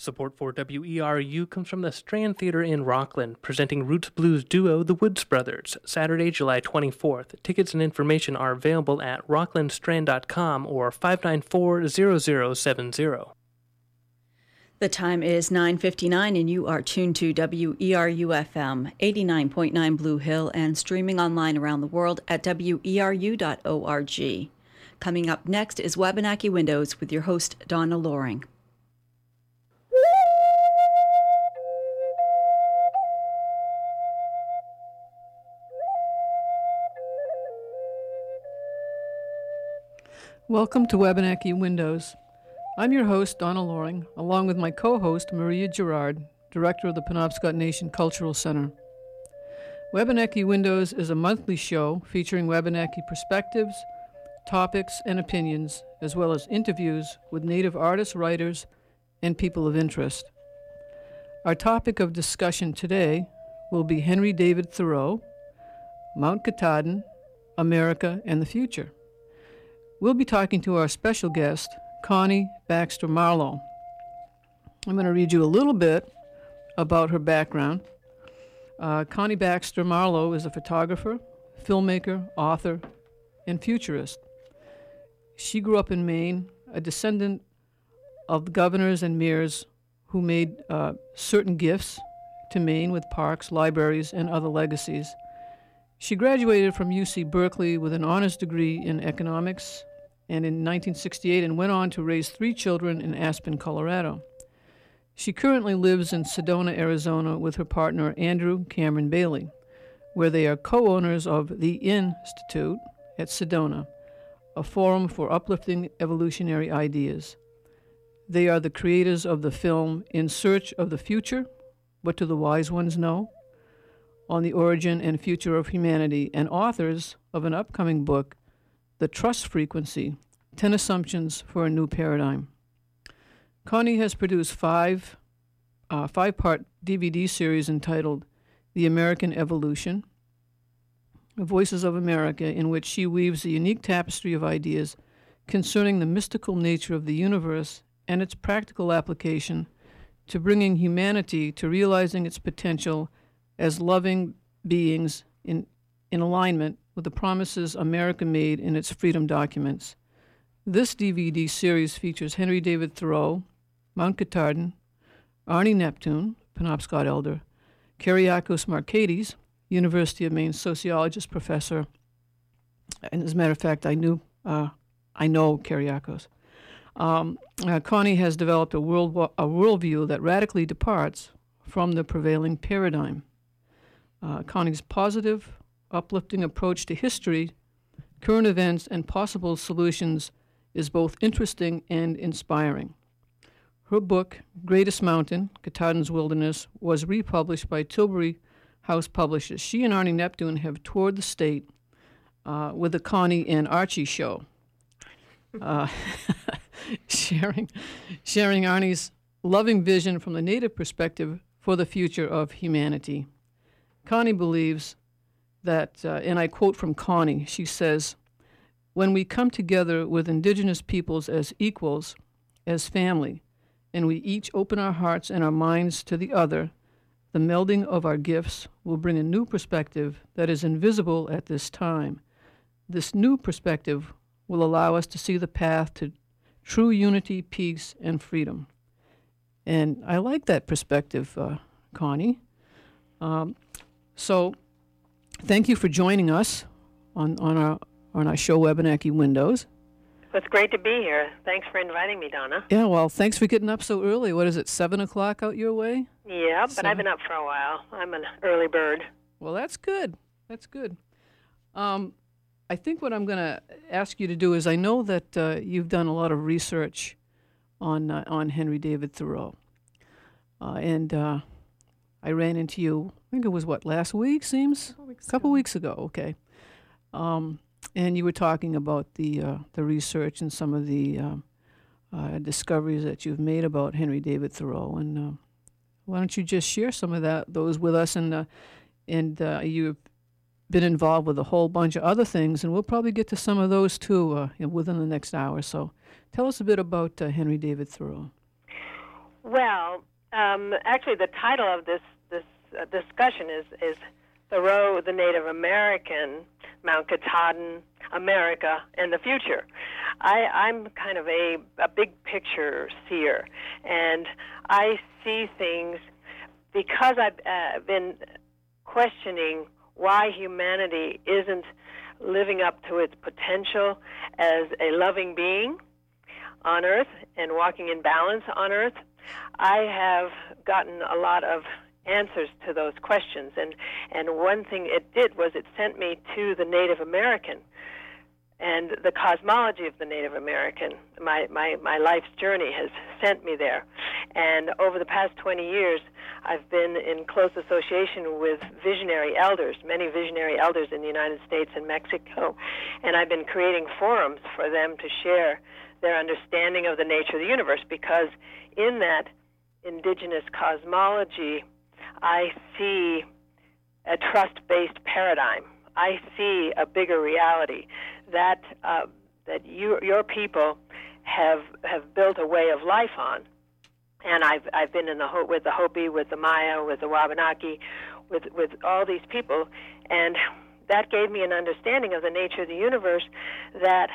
Support for WERU comes from the Strand Theater in Rockland, presenting Roots Blues duo The Woods Brothers, Saturday, July 24th. Tickets and information are available at rocklandstrand.com or 594-0070. The time is 9:59 and you are tuned to WERU-FM 89.9 Blue Hill and streaming online around the world at weru.org. Coming up next is Wabanaki Windows with your host Donna Loring. Welcome to Wabanaki Windows. I'm your host, Donna Loring, along with my co host, Maria Girouard, Director of the Penobscot Nation Cultural Center. Wabanaki Windows is a monthly show featuring Wabanaki perspectives, topics, and opinions, as well as interviews with Native artists, writers, and people of interest. Our topic of discussion today will be Henry David Thoreau, Mount Katahdin, America, and the Future. We'll be talking to our special guest, Connie Baxter Marlowe. I'm going to read you a little bit about her background. Uh, Connie Baxter Marlowe is a photographer, filmmaker, author, and futurist. She grew up in Maine, a descendant of the governors and mayors who made uh, certain gifts to Maine with parks, libraries, and other legacies. She graduated from UC Berkeley with an honors degree in economics and in 1968 and went on to raise three children in Aspen, Colorado. She currently lives in Sedona, Arizona with her partner Andrew Cameron Bailey, where they are co owners of the Institute at Sedona, a forum for uplifting evolutionary ideas. They are the creators of the film In Search of the Future What Do the Wise Ones Know? on the origin and future of humanity, and authors of an upcoming book the Trust Frequency 10 Assumptions for a New Paradigm. Connie has produced five uh, five part DVD series entitled The American Evolution, Voices of America, in which she weaves a unique tapestry of ideas concerning the mystical nature of the universe and its practical application to bringing humanity to realizing its potential as loving beings in, in alignment with the promises America made in its freedom documents. This DVD series features Henry David Thoreau, Mount Katahdin, Arnie Neptune, Penobscot elder, Kyriakos Markides, University of Maine sociologist professor, and as a matter of fact, I knew, uh, I know Kyriakos. Um, uh, Connie has developed a world a worldview that radically departs from the prevailing paradigm. Uh, Connie's positive, uplifting approach to history, current events, and possible solutions is both interesting and inspiring. Her book, Greatest Mountain Katahdin's Wilderness, was republished by Tilbury House Publishers. She and Arnie Neptune have toured the state uh, with the Connie and Archie show, uh, sharing, sharing Arnie's loving vision from the Native perspective for the future of humanity. Connie believes that, uh, and I quote from Connie, she says, When we come together with indigenous peoples as equals, as family, and we each open our hearts and our minds to the other, the melding of our gifts will bring a new perspective that is invisible at this time. This new perspective will allow us to see the path to true unity, peace, and freedom. And I like that perspective, uh, Connie. Um, so thank you for joining us on, on our on our show Wabanaki Windows. Well, it's great to be here. Thanks for inviting me, Donna. Yeah, well, thanks for getting up so early. What is it, 7 o'clock out your way? Yeah, but Seven. I've been up for a while. I'm an early bird. Well, that's good. That's good. Um, I think what I'm going to ask you to do is I know that uh, you've done a lot of research on, uh, on Henry David Thoreau. Uh, and uh, I ran into you I think it was what last week seems. A couple weeks, couple ago. weeks ago. Okay. Um, and you were talking about the uh, the research and some of the uh, uh, discoveries that you've made about Henry David Thoreau. And uh, why don't you just share some of that those with us? And uh, and uh, you've been involved with a whole bunch of other things, and we'll probably get to some of those too within the next hour. So, tell us a bit about Henry David Thoreau. Well, um, actually, the title of this this uh, discussion is is Thoreau, the Native American, Mount Katahdin, America, and the future. I, I'm kind of a, a big picture seer, and I see things because I've uh, been questioning why humanity isn't living up to its potential as a loving being on earth and walking in balance on earth. I have gotten a lot of answers to those questions. And, and one thing it did was it sent me to the Native American and the cosmology of the Native American. My, my, my life's journey has sent me there. And over the past 20 years, I've been in close association with visionary elders, many visionary elders in the United States and Mexico. And I've been creating forums for them to share their understanding of the nature of the universe because in that indigenous cosmology, I see a trust based paradigm. I see a bigger reality that uh, that you, your people have have built a way of life on. And I've I've been in the with the Hopi, with the Maya, with the Wabanaki, with with all these people, and that gave me an understanding of the nature of the universe. That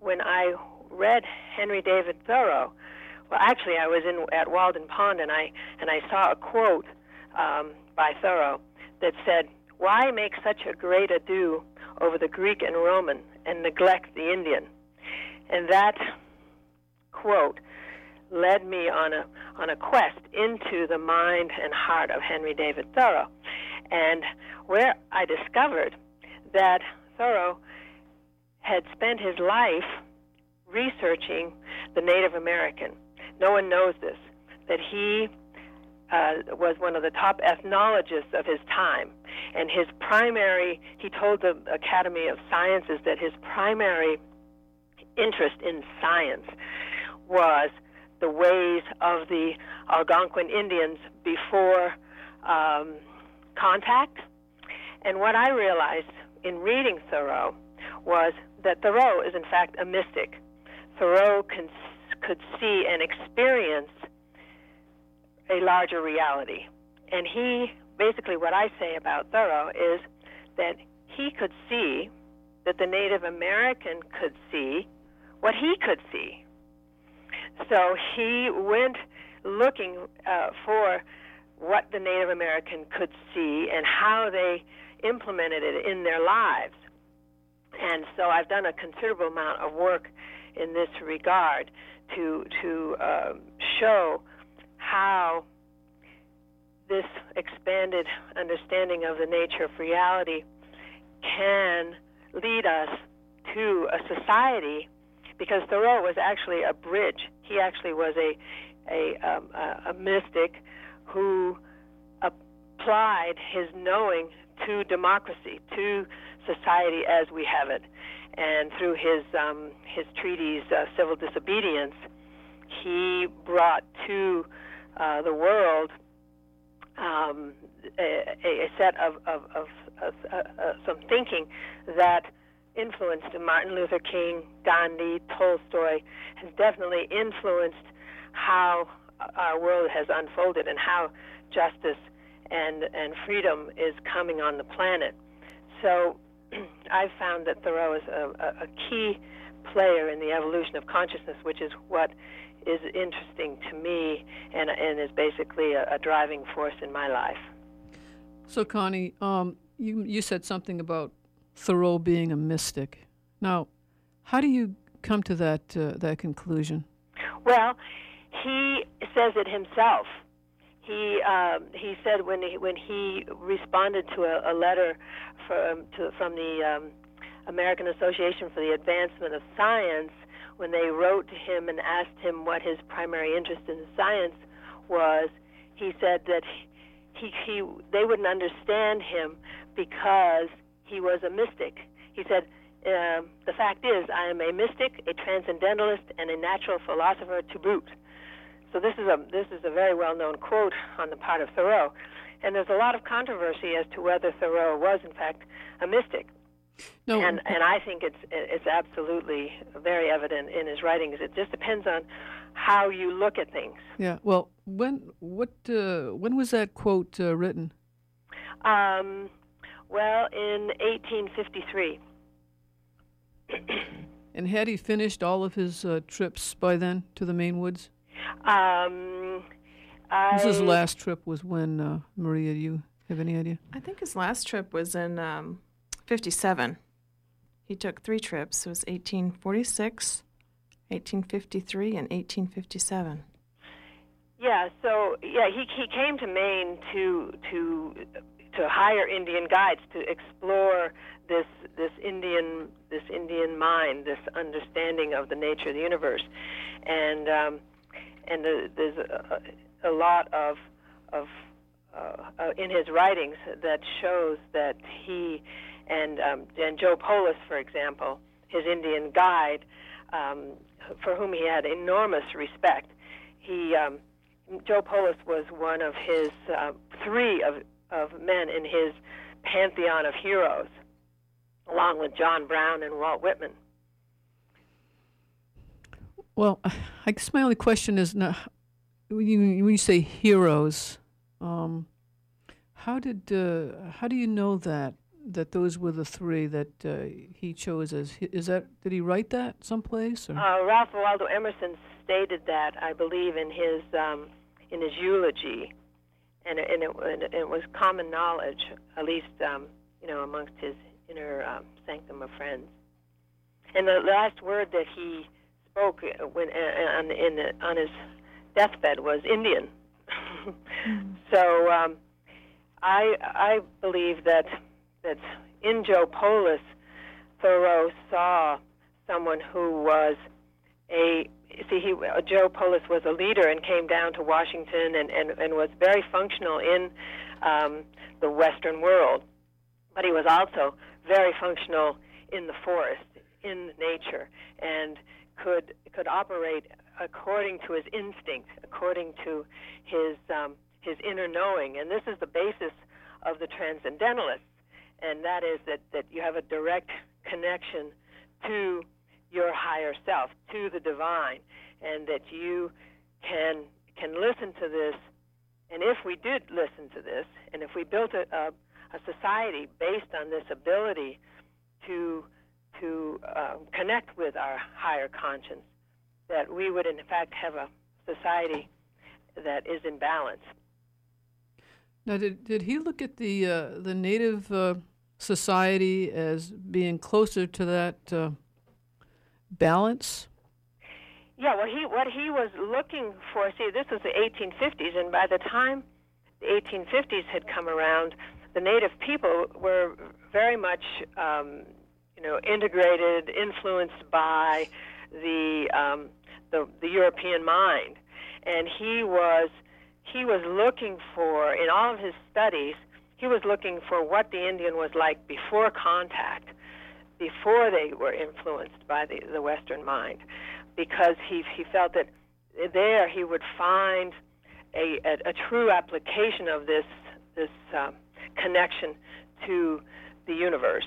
when I read Henry David Thoreau, well, actually I was in at Walden Pond and I and I saw a quote um, by Thoreau that said, Why make such a great ado over the Greek and Roman and neglect the Indian? And that quote led me on a on a quest into the mind and heart of Henry David Thoreau, and where I discovered that Thoreau had spent his life researching the Native American. No one knows this that he uh, was one of the top ethnologists of his time. And his primary, he told the Academy of Sciences that his primary interest in science was the ways of the Algonquin Indians before um, contact. And what I realized in reading Thoreau was that Thoreau is, in fact, a mystic. Thoreau could see and experience a larger reality. And he, basically, what I say about Thoreau is that he could see that the Native American could see what he could see. So he went looking uh, for what the Native American could see and how they implemented it in their lives. And so I've done a considerable amount of work in this regard to to um, show how this expanded understanding of the nature of reality can lead us to a society because Thoreau was actually a bridge. He actually was a a, um, a, a mystic who applied his knowing to democracy, to society as we have it, and through his um, his treatise, uh, Civil Disobedience, he brought to uh, the world um, a, a, set of, of, of, uh, uh, some thinking that influenced Martin Luther King, Gandhi, Tolstoy, has definitely influenced how our world has unfolded and how justice and, and freedom is coming on the planet. So I've found that Thoreau is a, a, a key player in the evolution of consciousness, which is what is interesting to me and, and is basically a, a driving force in my life. So, Connie, um, you, you said something about Thoreau being a mystic. Now, how do you come to that, uh, that conclusion? Well, he says it himself. He um, he said when he when he responded to a, a letter from to, from the um, American Association for the Advancement of Science, when they wrote to him and asked him what his primary interest in science was, he said that he, he they wouldn't understand him because he was a mystic. He said, um, "The fact is, I am a mystic, a transcendentalist, and a natural philosopher to boot." So this is a this is a very well known quote on the part of Thoreau, and there's a lot of controversy as to whether Thoreau was in fact a mystic. No, and and I think it's it's absolutely very evident in his writings. It just depends on how you look at things. Yeah. Well, when what uh, when was that quote uh, written? Um, well, in 1853. and had he finished all of his uh, trips by then to the Maine woods? Um, I, his last trip was when uh, Maria. You have any idea? I think his last trip was in um, 57. He took three trips. It was 1846, 1853, and 1857. Yeah, so yeah, he he came to Maine to to to hire Indian guides to explore this this Indian this Indian mind, this understanding of the nature of the universe, and um, and the, there's a, a lot of of uh, uh, in his writings that shows that he and um, and Joe Polis, for example, his Indian guide, um, for whom he had enormous respect. He um, Joe Polis was one of his uh, three of of men in his pantheon of heroes, along with John Brown and Walt Whitman. Well, I guess my only question is now, when you, when you say heroes, um, how did uh, how do you know that that those were the three that uh, he chose as is that did he write that someplace? Or? Uh, Ralph Waldo Emerson stated that I believe in his um, in his eulogy, and, and, it, and it was common knowledge, at least um, you know amongst his inner um, sanctum of friends. And the last word that he spoke when uh, on, in the, on his deathbed was Indian. mm. So um, I I believe that that in Joe Polis, Thoreau saw someone who was a see he Joe Polis was a leader and came down to Washington and and, and was very functional in um, the Western world, but he was also very functional in the forest, in nature, and could could operate according to his instinct, according to his um, his inner knowing, and this is the basis of the transcendentalists, and that is that that you have a direct connection to your higher self, to the divine, and that you can can listen to this. And if we did listen to this, and if we built a, a, a society based on this ability to to uh, connect with our higher conscience, that we would in fact have a society that is in balance. Now, did did he look at the uh, the native uh, society as being closer to that uh, balance? Yeah, well, he what he was looking for. See, this was the 1850s, and by the time the 1850s had come around, the native people were very much, um, you know, integrated, influenced by the, um, the the European mind, and he was he was looking for in all of his studies. He was looking for what the Indian was like before contact, before they were influenced by the, the Western mind, because he he felt that there he would find a, a, a true application of this this um, connection to the universe.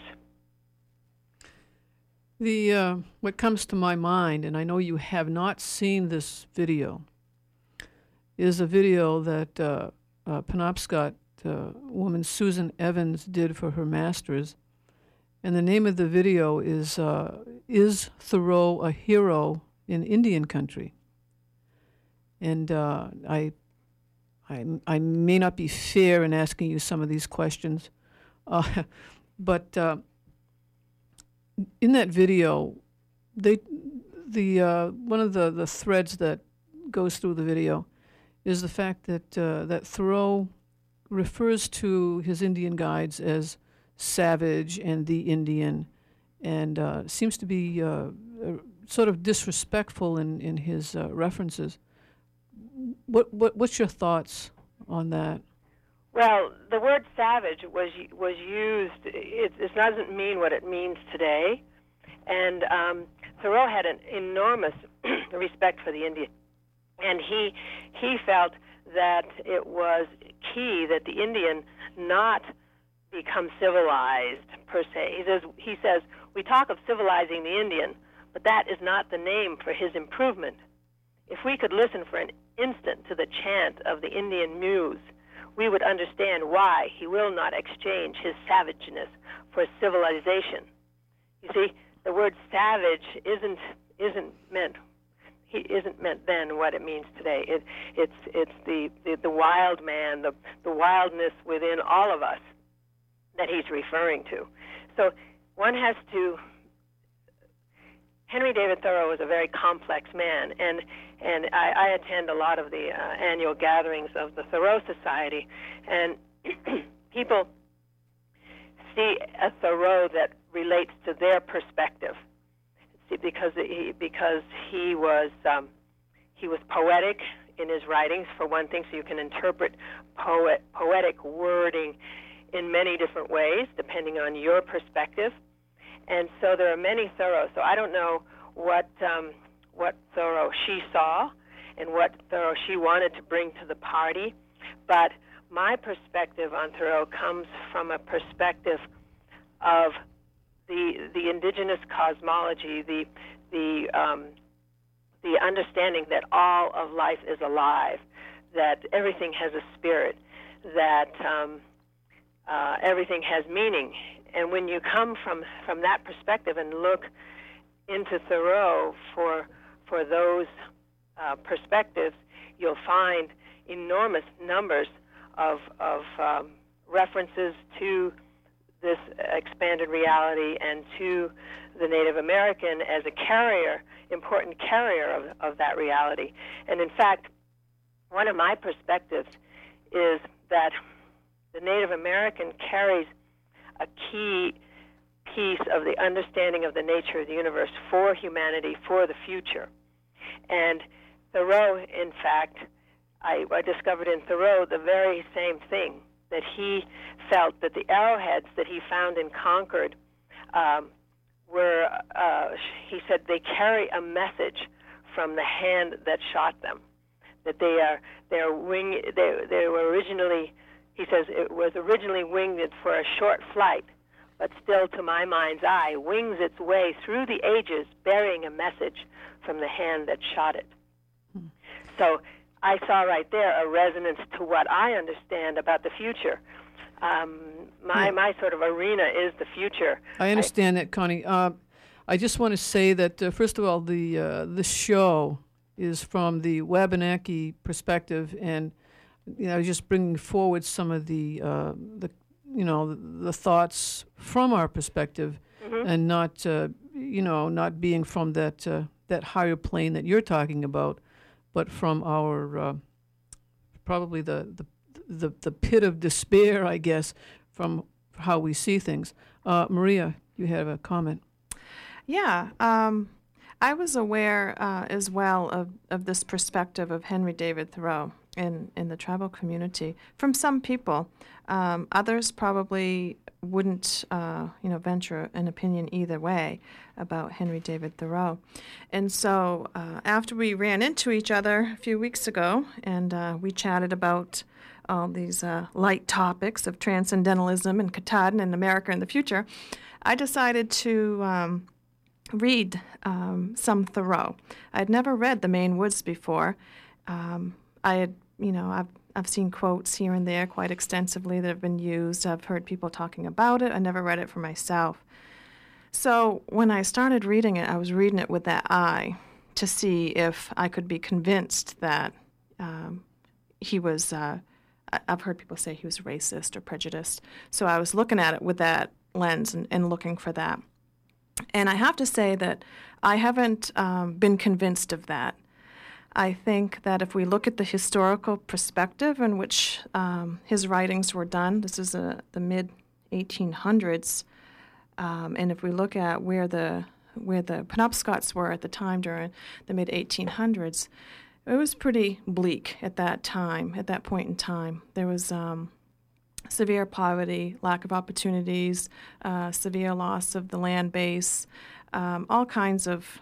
The uh, what comes to my mind, and I know you have not seen this video, is a video that uh, uh, Penobscot woman Susan Evans did for her master's, and the name of the video is uh, "Is Thoreau a Hero in Indian Country?" And uh, I I, I may not be fair in asking you some of these questions, uh, but in that video, they the uh, one of the, the threads that goes through the video is the fact that uh, that Thoreau refers to his Indian guides as savage and the Indian, and uh, seems to be uh, sort of disrespectful in in his references. What, what what's your thoughts on that? Well, the word savage was was used. It, it doesn't mean what it means today, and um, Thoreau had an enormous respect for the Indian, and he he felt that it was key that the Indian not become civilized per se. He says he says we talk of civilizing the Indian, but that is not the name for his improvement If we could listen for an instant to the chant of the Indian muse, we would understand why he will not exchange his savageness for civilization. You see, the word savage isn't isn't meant he isn't meant then what it means today. It, it's it's the, the the wild man, the the wildness within all of us that he's referring to. So one has to. Henry David Thoreau was a very complex man, and and I, I attend a lot of the uh, annual gatherings of the Thoreau Society, and people see a Thoreau that relates to their perspective. See, because he because he was um, he was poetic in his writings for one thing, so you can interpret poet poetic wording in many different ways depending on your perspective. And so there are many Thoreaus. So I don't know what um, what Thoreau she saw and what Thoreau she wanted to bring to the party. But my perspective on Thoreau comes from a perspective of the the indigenous cosmology, the the um, the understanding that all of life is alive, that everything has a spirit, that um, uh, everything has meaning. And when you come from from that perspective and look into Thoreau for for those uh, perspectives, you'll find enormous numbers of, of um, references to this expanded reality and to the Native American as a carrier, important carrier of, of that reality. And in fact, one of my perspectives is that the Native American carries a key piece of the understanding of the nature of the universe for humanity, for the future. And Thoreau, in fact, I, I discovered in Thoreau the very same thing that he felt that the arrowheads that he found in Concord um, were, uh, he said, they carry a message from the hand that shot them. That they are, they are wing, they, they were originally, he says, it was originally winged for a short flight, but still, to my mind's eye, wings its way through the ages, bearing a message from the hand that shot it. Hmm. So I saw right there a resonance to what I understand about the future. Um, my hmm. my sort of arena is the future. I understand I, that, Connie. Uh, I just want to say that uh, first of all, the uh, the show is from the Wabanaki perspective, and you know, just bringing forward some of the uh, the you know the, the, thoughts from our perspective, mm-hmm. and not uh, you know not being from that uh, that higher plane that you're talking about, but from our uh, probably the, the the the pit of despair, I guess, from how we see things. Uh, Maria, you have a comment. Yeah, um, I was aware uh, as well of, of this perspective of Henry David Thoreau in, in the tribal community from some people. Um, others probably wouldn't, uh, you know, venture an opinion either way about Henry David Thoreau. And so uh, after we ran into each other a few weeks ago and uh, we chatted about all these uh, light topics of transcendentalism and Katahdin and America in the future, I decided to um, read um, some Thoreau. I'd never read The Maine Woods before. Um, I had you know, I've I've seen quotes here and there quite extensively that have been used. I've heard people talking about it. I never read it for myself. So when I started reading it, I was reading it with that eye to see if I could be convinced that um, he was. Uh, I've heard people say he was racist or prejudiced. So I was looking at it with that lens and, and looking for that. And I have to say that I haven't um, been convinced of that. I think that if we look at the historical perspective in which um, his writings were done, this is a, the mid 1800s, um, and if we look at where the where the Penobscots were at the time during the mid 1800s, it was pretty bleak at that time. At that point in time, there was um, severe poverty, lack of opportunities, uh, severe loss of the land base, um, all kinds of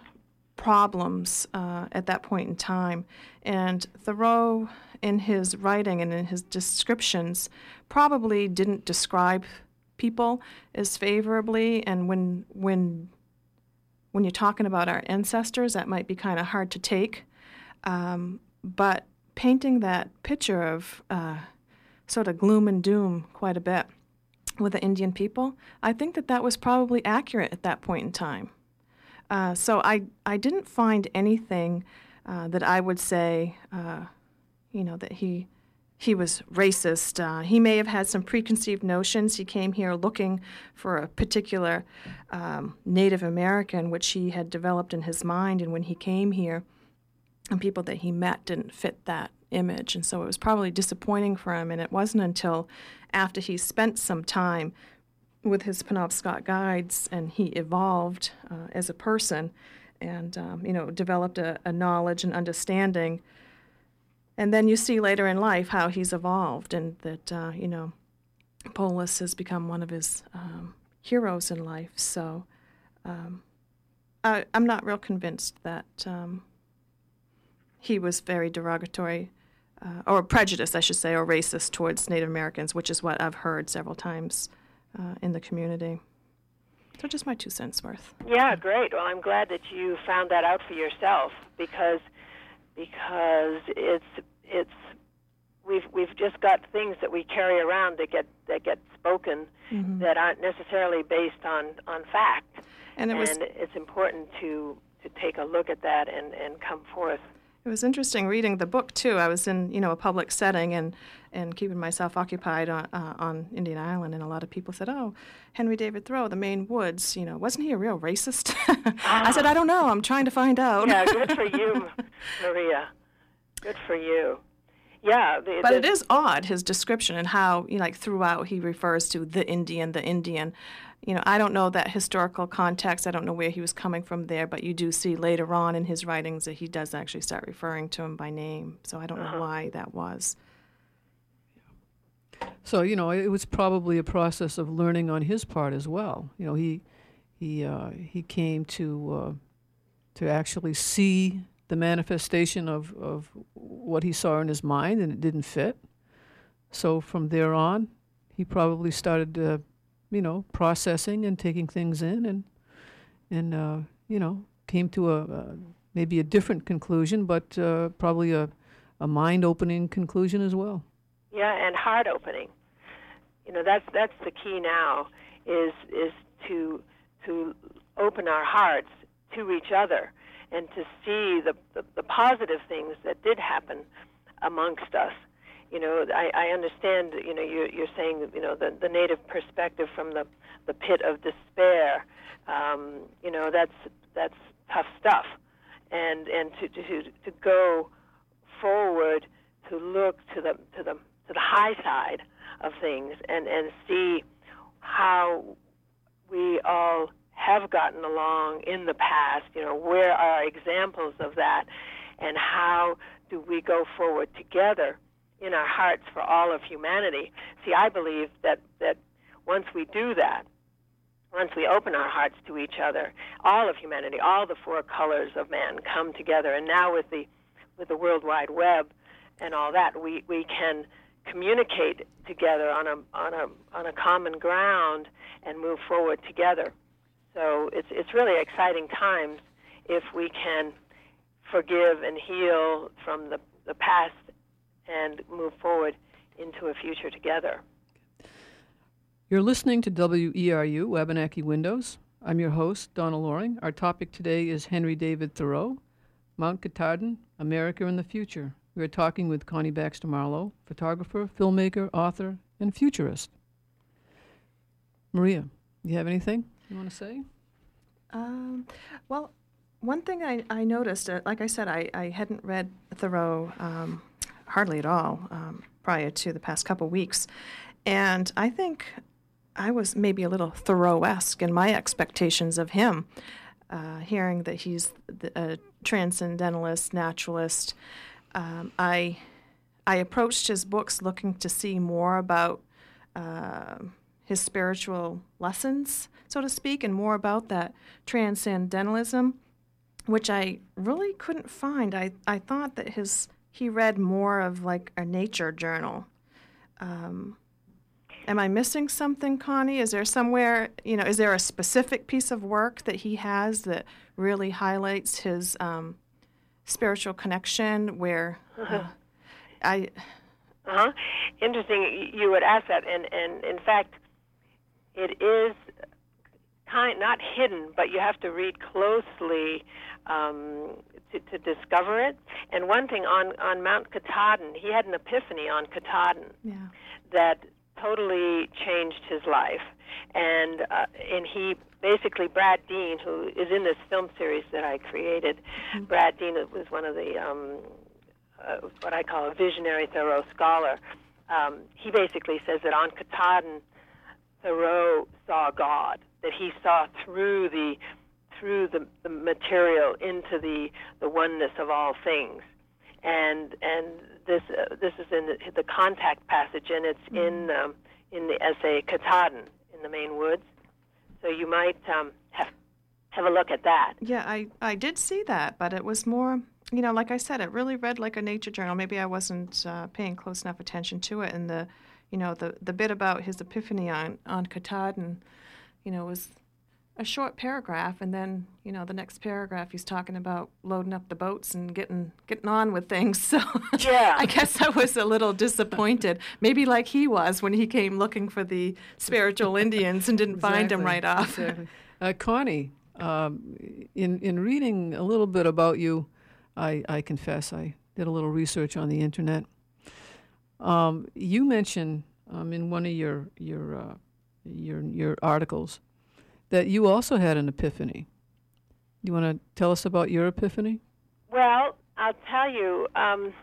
problems uh, at that point in time. And Thoreau, in his writing and in his descriptions, probably didn't describe people as favorably. And when when when you're talking about our ancestors, that might be kind of hard to take. Um, but painting that picture of uh, sort of gloom and doom quite a bit with the Indian people, I think that that was probably accurate at that point in time. Uh, so I, I didn't find anything uh, that I would say, uh, you know, that he he was racist. Uh, he may have had some preconceived notions. He came here looking for a particular um, Native American, which he had developed in his mind. And when he came here, and people that he met didn't fit that image. And so it was probably disappointing for him. And it wasn't until after he spent some time with his Penobscot guides and he evolved uh, as a person and, um, you know, developed a, a knowledge and understanding and then you see later in life how he's evolved and that, uh, you know, Polis has become one of his um, heroes in life. So um, I, am not real convinced that um, he was very derogatory uh, or prejudiced, I should say, or racist towards Native Americans, which is what I've heard several times uh, in the community. So just my two cents worth. Yeah, great. Well, I'm glad that you found that out for yourself because because it's it's we've we've just got things that we carry around that get that get spoken mm-hmm. that aren't necessarily based on on fact. And it was and it's important to to take a look at that and and come forth. It was interesting reading the book too. I was in you know a public setting and and keeping myself occupied on uh, on Indian Island, and a lot of people said, "Oh, Henry David Thoreau, the Maine Woods, you know, wasn't he a real racist?" ah. I said, "I don't know. I'm trying to find out." yeah, good for you, Maria. Good for you. Yeah, the, but the, it is odd his description and how you know, like throughout he refers to the Indian, the Indian. You know, I don't know that historical context. I don't know where he was coming from there, but you do see later on in his writings that he does actually start referring to him by name. So I don't uh-huh. know why that was. So you know, it was probably a process of learning on his part as well. You know, he he uh, he came to uh, to actually see the manifestation of, of what he saw in his mind and it didn't fit. So from there on, he probably started, uh, you know, processing and taking things in and, and uh, you know, came to a, maybe a different conclusion, but uh, probably a, a mind-opening conclusion as well. Yeah, and heart-opening. You know, that's that's the key now is is to to open our hearts to each other and to see the, the, the positive things that did happen amongst us. You know, I, I understand. You know, you're, you're saying you know the, the native perspective from the the pit of despair. Um, you know, that's that's tough stuff, and and to to to go forward to look to the to the to the high side of things and and see how we all have gotten along in the past, you know, where are examples of that, and how do we go forward together in our hearts for all of humanity? See, I believe that, that once we do that, once we open our hearts to each other, all of humanity, all the four colors of man come together. And now with the with the World Wide Web and all that, we, we can communicate together on a on a on a common ground and move forward together. So it's it's really exciting times if we can forgive and heal from the, the past and move forward into a future together. You're listening to WERU Wabanaki Windows. I'm your host, Donna Loring. Our topic today is Henry David Thoreau, Mount Katahdin, America in the Future. We are talking with Connie Baxter Marlowe, photographer, filmmaker, author, and futurist. Maria, you have anything? you want to say? Um, well, one thing I, I noticed, uh, like I said, I, I hadn't read Thoreau um, hardly at all um, prior to the past couple weeks. And I think I was maybe a little Thoreau esque in my expectations of him, uh, hearing that he's a transcendentalist, naturalist. Um, I, I approached his books looking to see more about. Uh, his spiritual lessons, so to speak, and more about that transcendentalism, which I really couldn't find. I, I thought that his he read more of like a nature journal. Um, am I missing something, Connie? Is there somewhere, you know, is there a specific piece of work that he has that really highlights his um, spiritual connection where uh, I. Uh huh. Interesting. You would ask that, and and in fact, it is kind not hidden, but you have to read closely um, to, to discover it. And one thing on on Mount Katahdin, he had an epiphany on Katahdin yeah. that totally changed his life. And uh, and he basically Brad Dean, who is in this film series that I created, mm-hmm. Brad Dean was one of the um, uh, what I call a visionary Thoreau scholar. Um, he basically says that on Katahdin, Thoreau saw God, that he saw through the through the, the material into the the oneness of all things, and and this uh, this is in the, the contact passage, and it's mm-hmm. in um, in the essay Katahdin in the Maine woods. So you might um, have have a look at that. Yeah, I I did see that, but it was more. You know, like I said, it really read like a nature journal. Maybe I wasn't uh, paying close enough attention to it, and the, you know, the the bit about his epiphany on on Katahdin, you know, was a short paragraph, and then you know the next paragraph he's talking about loading up the boats and getting getting on with things. So yeah, I guess I was a little disappointed, maybe like he was when he came looking for the spiritual Indians and didn't exactly. find them right off. Exactly. Uh, Connie, um, in in reading a little bit about you, I, I confess I did a little research on the internet. Um, you mentioned um, in one of your your uh, your your articles that you also had an epiphany. You want to tell us about your epiphany? Well, I'll tell you. Um,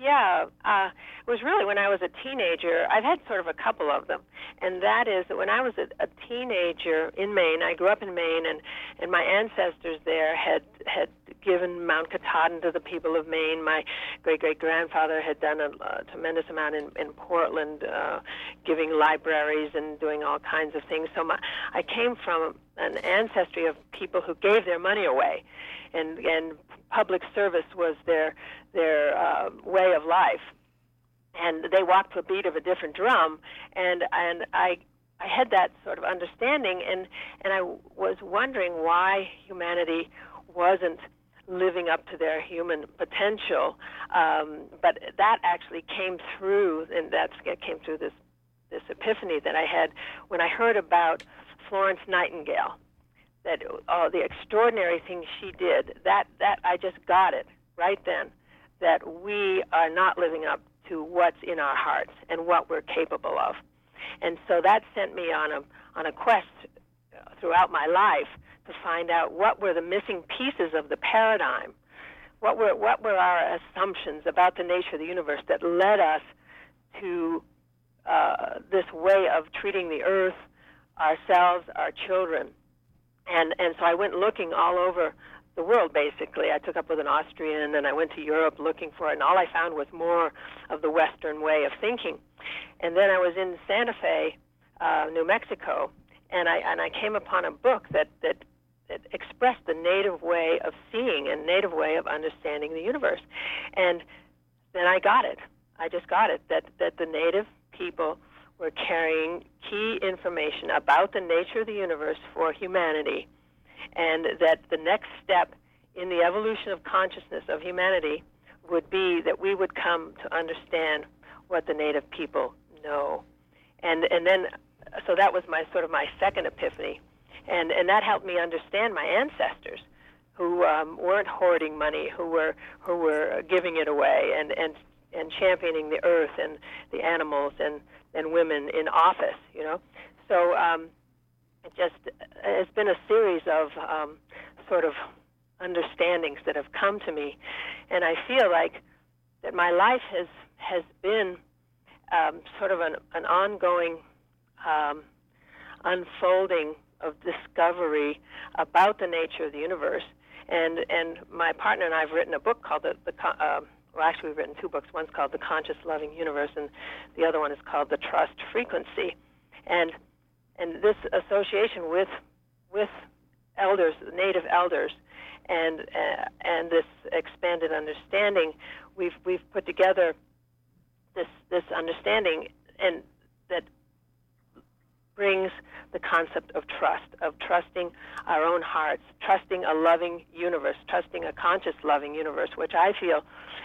yeah, uh, it was really when I was a teenager. I've had sort of a couple of them, and that is that when I was a, a teenager in Maine, I grew up in Maine, and and my ancestors there had had given Mount Katahdin to the people of Maine. My great great grandfather had done a, a tremendous amount in in Portland, uh, giving libraries and doing all kinds of things. So my, I came from an ancestry of people who gave their money away, and and public service was their their uh, way of life, and they walked a beat of a different drum, and and I I had that sort of understanding, and and I was wondering why humanity wasn't living up to their human potential, um, but that actually came through, and that came through this this epiphany that I had when I heard about Florence Nightingale that oh, the extraordinary things she did. That that I just got it right then. That we are not living up to what's in our hearts and what we're capable of, and so that sent me on a on a quest throughout my life to find out what were the missing pieces of the paradigm. What were what were our assumptions about the nature of the universe that led us to uh, this way of treating the earth, ourselves, our children, and and so I went looking all over the world basically. I took up with an Austrian and I went to Europe looking for it and all I found was more of the Western way of thinking. And then I was in Santa Fe, uh, New Mexico, and I and I came upon a book that that that expressed the native way of seeing and native way of understanding the universe. And then I got it. I just got it that that the native people we're carrying key information about the nature of the universe for humanity, and that the next step in the evolution of consciousness of humanity would be that we would come to understand what the native people know. And, and then, so that was my sort of my second epiphany. And, and that helped me understand my ancestors who um, weren't hoarding money, who were, who were giving it away and, and, and championing the earth and the animals and and women in office, you know. So um, it just it's been a series of um, sort of understandings that have come to me, and I feel like that my life has has been um, sort of an, an ongoing um, unfolding of discovery about the nature of the universe. And and my partner and I have written a book called the, the uh, well, actually, we've written two books. One's called The Conscious Loving Universe, and the other one is called The Trust Frequency. And and this association with with elders, native elders, and uh, and this expanded understanding, we've we've put together this this understanding and that brings the concept of trust, of trusting our own hearts, trusting a loving universe, trusting a conscious loving universe, which I feel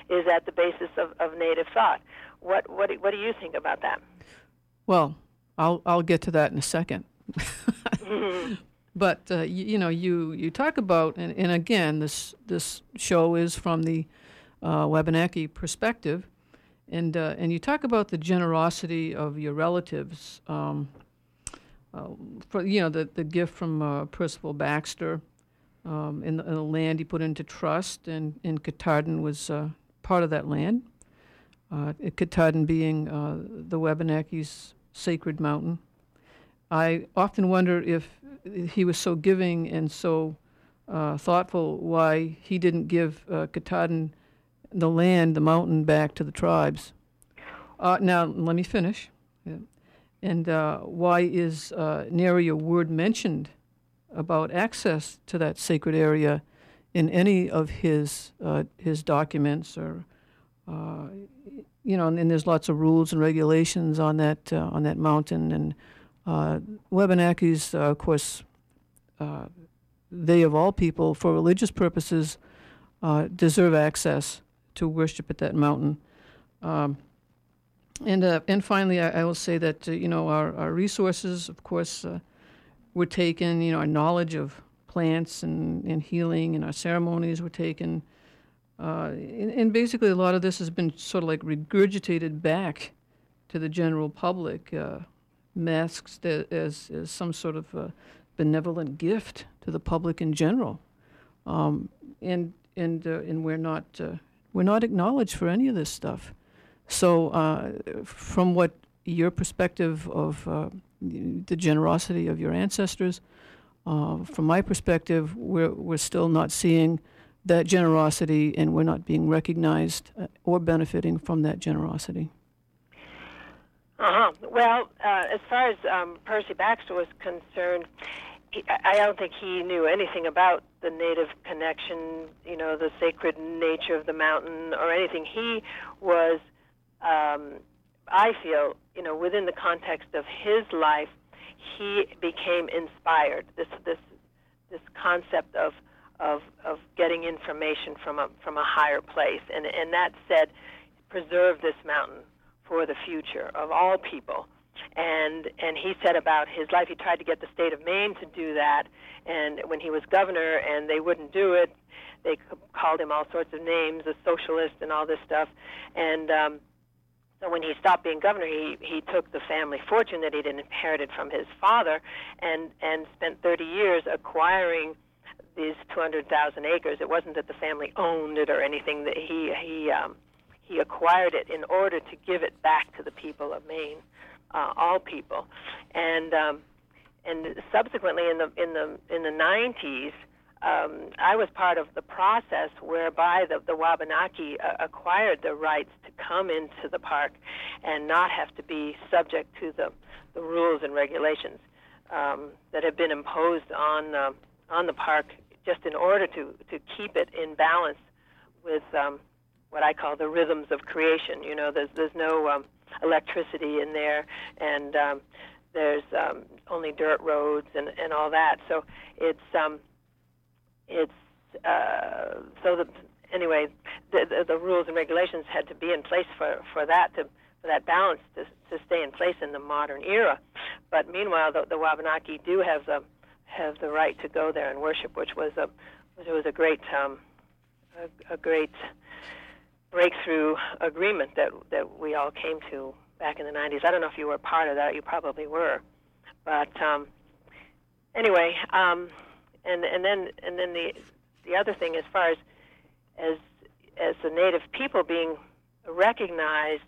is at the basis of, of native thought. What, what, what do you think about that? Well, I'll, I'll get to that in a 2nd But uh, you, you, know, you, you talk about, and, and again, this this show is from the uh, Wabanaki perspective, and uh, and you talk about the generosity of your relatives. Um, uh, for you know the the gift from uh, Percival Baxter, um, in, the, in, the, land he put into trust, and and Katahdin was uh, part of that land. Uh, Katahdin being uh, the Wabanaki's sacred mountain. I often wonder if he was so giving and so uh, thoughtful, why he didn't give uh, Katahdin the land, the mountain, back to the tribes. Uh, now, let me finish. And uh, why is uh, nary a word mentioned about access to that sacred area in any of his uh, his documents or uh, you know, and, and, there's lots of rules and regulations on that uh, on that mountain. And uh, Wabanakis, of course, they of all people, for religious purposes, deserve access to worship at that mountain. Um, and uh, and finally, I, I, will say that uh, you know our, our resources, of course, uh, were taken. You know, our knowledge of plants and, and healing and our ceremonies were taken. Uh, and, and, basically, a lot of this has been sort of like regurgitated back to the general public, uh, masked as, as some sort of uh, benevolent gift to the public in general. Um, and and and we're not we're not acknowledged for any of this stuff. So, uh, from what your perspective of uh, the generosity of your ancestors, uh, from my perspective, we're, we're still not seeing that generosity and we're not being recognized uh, or benefiting from that generosity. Uh-huh. Well, uh, as far as um, Percy Baxter was concerned, I don't think he knew anything about the native connection, you know, the sacred nature of the mountain or anything. He was um, I feel, you know, within the context of his life, he became inspired. This this this concept of of of getting information from a from a higher place, and and that said, preserve this mountain for the future of all people. And and he said about his life, he tried to get the state of Maine to do that, and when he was governor, and they wouldn't do it. They called him all sorts of names, a socialist, and all this stuff, and um, so when he stopped being governor, he he took the family fortune that he'd inherited from his father, and and spent 30 years acquiring these 200,000 acres. It wasn't that the family owned it or anything. That he he um, he acquired it in order to give it back to the people of Maine, uh, all people, and um, and subsequently in the in the in the 90s um, I was part of the process whereby the, the Wabanaki uh, acquired the rights to come into the park and not have to be subject to the, the rules and regulations um, that have been imposed on uh, on the park just in order to, to keep it in balance with um, what I call the rhythms of creation. You know, there's there's no um, electricity in there, and um, there's um, only dirt roads and, and all that. So it's it's uh, so that anyway, the, the, the rules and regulations had to be in place for for that to for that balance to to stay in place in the modern era. But meanwhile, the, the Wabanaki do have the have the right to go there and worship, which was a it was a great um, a, a great breakthrough agreement that that we all came to back in the 90s. I don't know if you were part of that. You probably were, but um, anyway, um, and and then and then the the other thing as far as as as the native people being recognized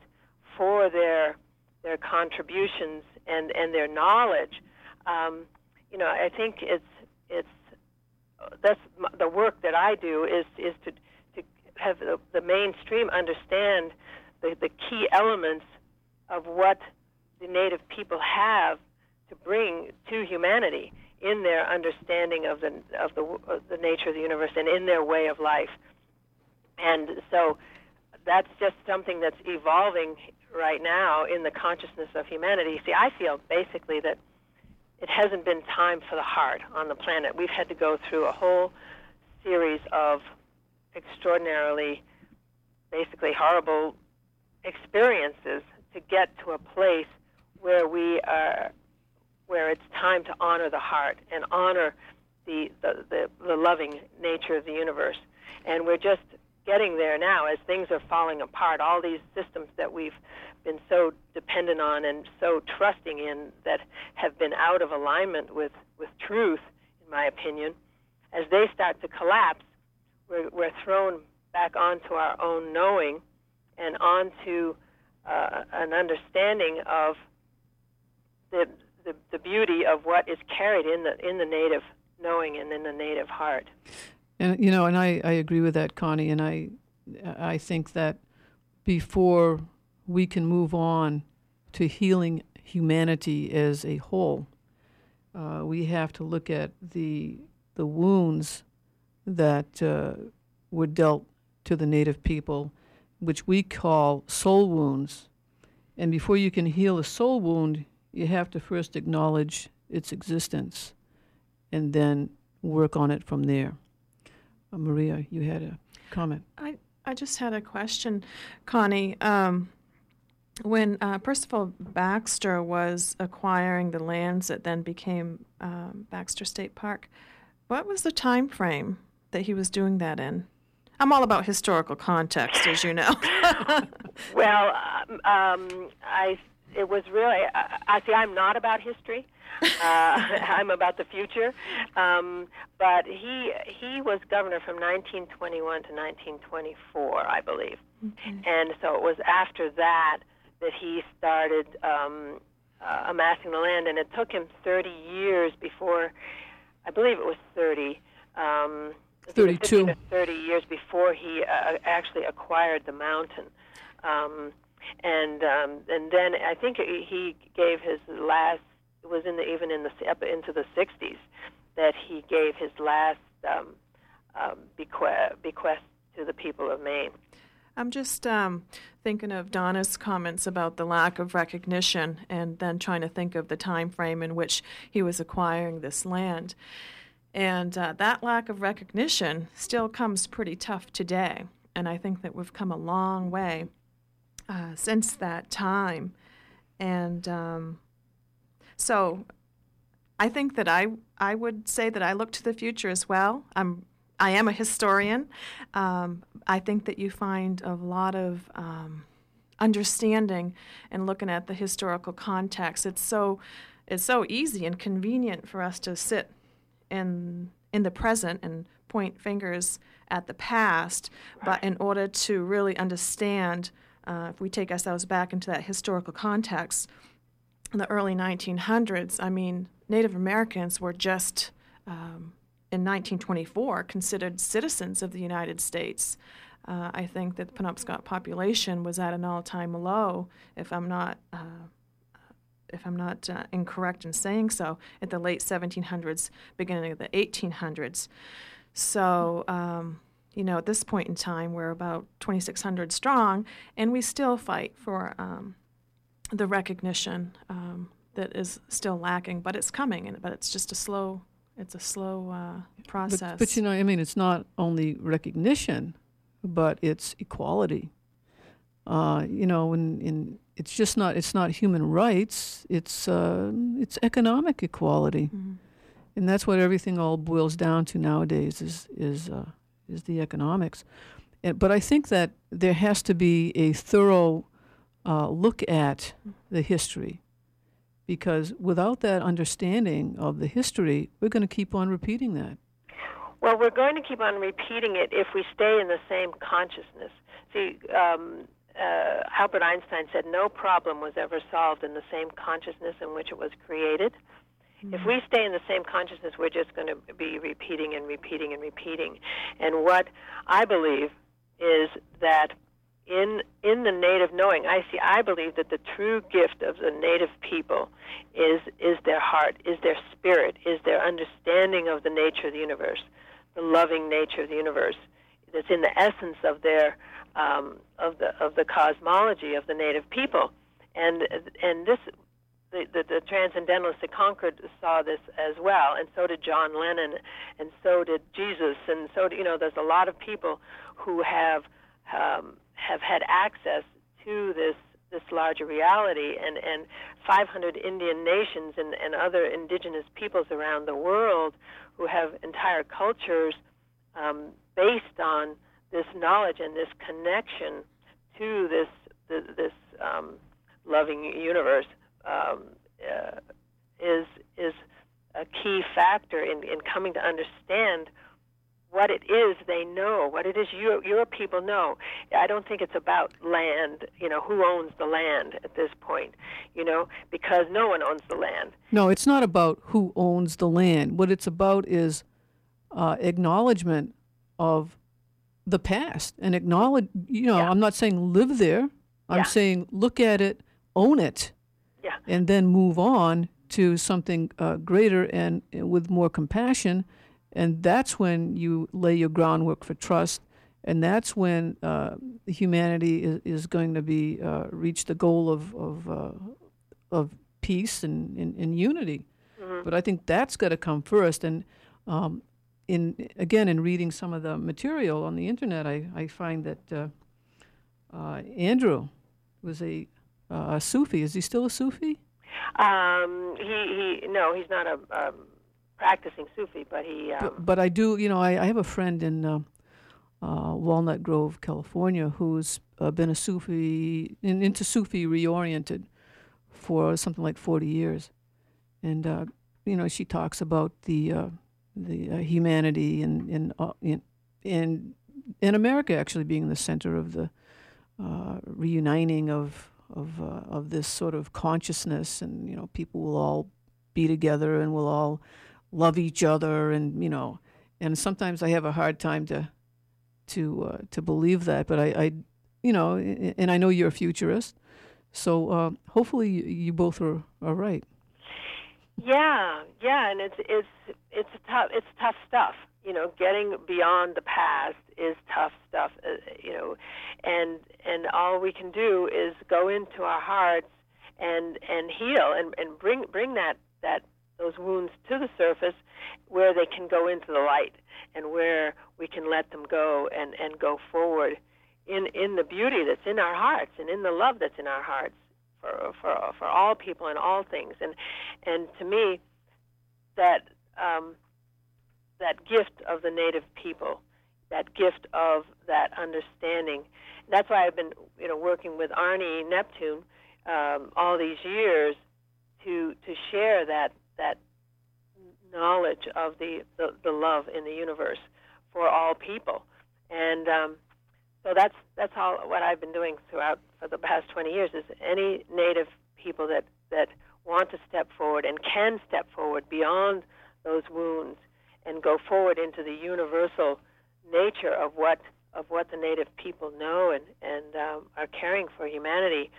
for their their contributions and and their knowledge um, you know I think it's it's that's the work that I do is is to to have the, the mainstream understand the, the key elements of what the native people have to bring to humanity in their understanding of the of the of the nature of the universe and in their way of life. And so that's just something that's evolving right now in the consciousness of humanity. See, I feel basically that it hasn't been time for the heart on the planet. We've had to go through a whole series of extraordinarily, basically horrible experiences to get to a place where we are, where it's time to honor the heart and honor the, the, the, the loving nature of the universe. And we're just getting there now as things are falling apart. All these systems that we've been so dependent on and so trusting in that have been out of alignment with, with truth, in my opinion, as they start to collapse, we're, we're thrown back onto our own knowing and onto uh, an understanding of the, the, the beauty of what is carried in the, in the native knowing and in the native heart. And you know, and I, I agree with that, Connie. And I I think that before we can move on to healing humanity as a whole, uh, we have to look at the the wounds that uh, were dealt to the native people, which we call soul wounds. And before you can heal a soul wound, you have to first acknowledge its existence and then work on it from there. Uh, Maria, you had a comment. I, I just had a question, Connie. Um, when uh, Percival Baxter was acquiring the lands that then became um, Baxter State Park, what was the time frame that he was doing that in? I'm all about historical context, as you know. well, um, um, I it was really. Uh, I see. I'm not about history. Uh, I'm about the future. Um, but he he was governor from 1921 to 1924, I believe, mm-hmm. and so it was after that that he started um, uh, amassing the land, and it took him 30 years before, I believe it was 30. Um, 32. 30 years before he uh, actually acquired the mountain. Um, and um, and then I think he gave his last it was in the even in the up into the 60s that he gave his last um, um, bequest, bequest to the people of Maine. I'm just um, thinking of Donna's comments about the lack of recognition, and then trying to think of the time frame in which he was acquiring this land. And uh, that lack of recognition still comes pretty tough today. And I think that we've come a long way uh, since that time. And um, so I think that I, I would say that I look to the future as well. I'm, I am a historian. Um, I think that you find a lot of um, understanding and looking at the historical context. It's so, it's so easy and convenient for us to sit in, in the present and point fingers at the past, but in order to really understand uh, if we take ourselves back into that historical context, in the early 1900s, I mean, Native Americans were just um, in 1924 considered citizens of the United States. Uh, I think that the Penobscot population was at an all-time low, if I'm not uh, if I'm not uh, incorrect in saying so, at the late 1700s, beginning of the 1800s. So um, you know, at this point in time, we're about 2,600 strong, and we still fight for um, the recognition um, that is still lacking, but it's coming, and but it's just a slow, it's a slow uh, process. But, but, you know, I mean, it's not only recognition, but it's equality. Uh, you know, and, and it's just not it's not human rights. It's uh, it's economic equality, mm-hmm. and that's what everything all boils down to nowadays. Is is uh, is the economics. And, but I think that there has to be a thorough uh, look at the history because without that understanding of the history, we're going to keep on repeating that. Well, we're going to keep on repeating it if we stay in the same consciousness. See, um, uh, Albert Einstein said no problem was ever solved in the same consciousness in which it was created. If we stay in the same consciousness, we're just going to be repeating and repeating and repeating. And what I believe is that in in the native knowing, I see. I believe that the true gift of the native people is is their heart, is their spirit, is their understanding of the nature of the universe, the loving nature of the universe. That's in the essence of their um, of the of the cosmology of the native people, and and this the, the, the transcendentalists that Concord saw this as well, and so did John Lennon, and so did Jesus, and so you know, there's a lot of people who have um, have had access to this this larger reality, and and 500 Indian nations and, and other indigenous peoples around the world who have entire cultures um, based on this knowledge and this connection to this this, um, loving universe um, uh, is is a key factor in, in coming to understand what it is they know, what it is your your people know. I don't think it's about land, you know, who owns the land at this point, you know, because no one owns the land. No, it's not about who owns the land. What it's about is uh, acknowledgement of the past and acknowledge. You know, Yeah. I'm not saying live there. I'm Yeah. saying look at it, own it, Yeah. and then move on to something uh, greater and, and with more compassion. And that's when you lay your groundwork for trust. And that's when uh, humanity is, is going to be uh, reach the goal of of, uh, of peace and, and, and unity. But I think that's got to come first. And um, in again, in reading some of the material on the internet, I, I find that uh, uh, Andrew was a, uh, a Sufi. Is he still a Sufi? Um, he he no, he's not a um, practicing Sufi, but he um, but, but I do, you know, I, I have a friend in uh, uh, Walnut Grove, California, who's uh, been a Sufi, in, into Sufi reoriented for something like 40 years. And, uh, you know, she talks about the, uh, the uh, humanity and, and, uh, in, in, in America actually being the center of the uh, reuniting of, of, uh, of this sort of consciousness. And, you know, people will all be together and we'll all love each other and you know and sometimes i have a hard time to to uh, to believe that but i i you know and i know you're a futurist so uh, hopefully you, both are, are right Yeah, yeah, and it's it's it's tough. It's tough stuff. You know, getting beyond the past is tough stuff. Uh, you know, and and all we can do is go into our hearts and and heal and and bring bring that that those wounds to the surface where they can go into the light and where we can let them go and and go forward in in the beauty that's in our hearts and in the love that's in our hearts for for for all people and all things and and to me that um, that gift of the native people that gift of that understanding. That's why I've been you know working with Arnie Neptune um, all these years to to share that that knowledge of the, the, the love in the universe for all people. And um, so that's that's all what I've been doing throughout for the past 20 years is any native people that that want to step forward and can step forward beyond those wounds and go forward into the universal nature of what of what the native people know and and um, are caring for humanity.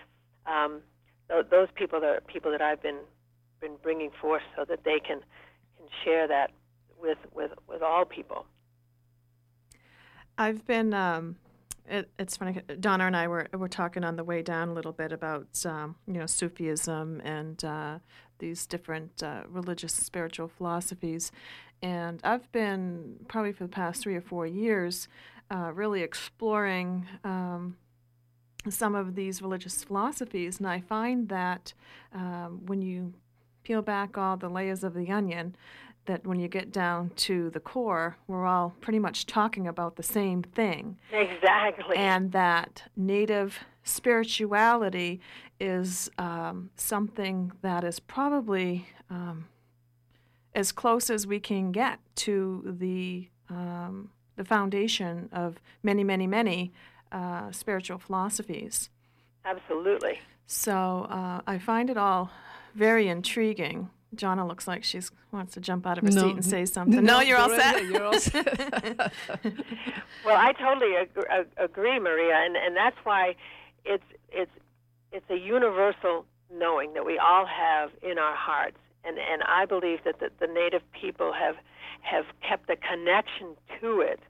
Um, th- those people are people that I've been been bringing forth so that they can can share that with with with all people. I've been. Um, it, it's funny. Donna and I were were talking on the way down a little bit about um, you know Sufism and uh, these different uh, religious spiritual philosophies, and I've been probably for the past three or four years uh, really exploring. Um, some of these religious philosophies, and I find that um, when you peel back all the layers of the onion, that when you get down to the core, we're all pretty much talking about the same thing. Exactly. And that native spirituality is um, something that is probably um, as close as we can get to the, um, the foundation of many, many, many uh, spiritual philosophies. Absolutely. So uh, I find it all very intriguing. Donna looks like she wants to jump out of her No. seat and say something. No, you're all set. You're all set. Well, I totally ag- ag- agree, Maria, and and that's why it's it's it's a universal knowing that we all have in our hearts, and and I believe that the, the Native people have have kept a connection to it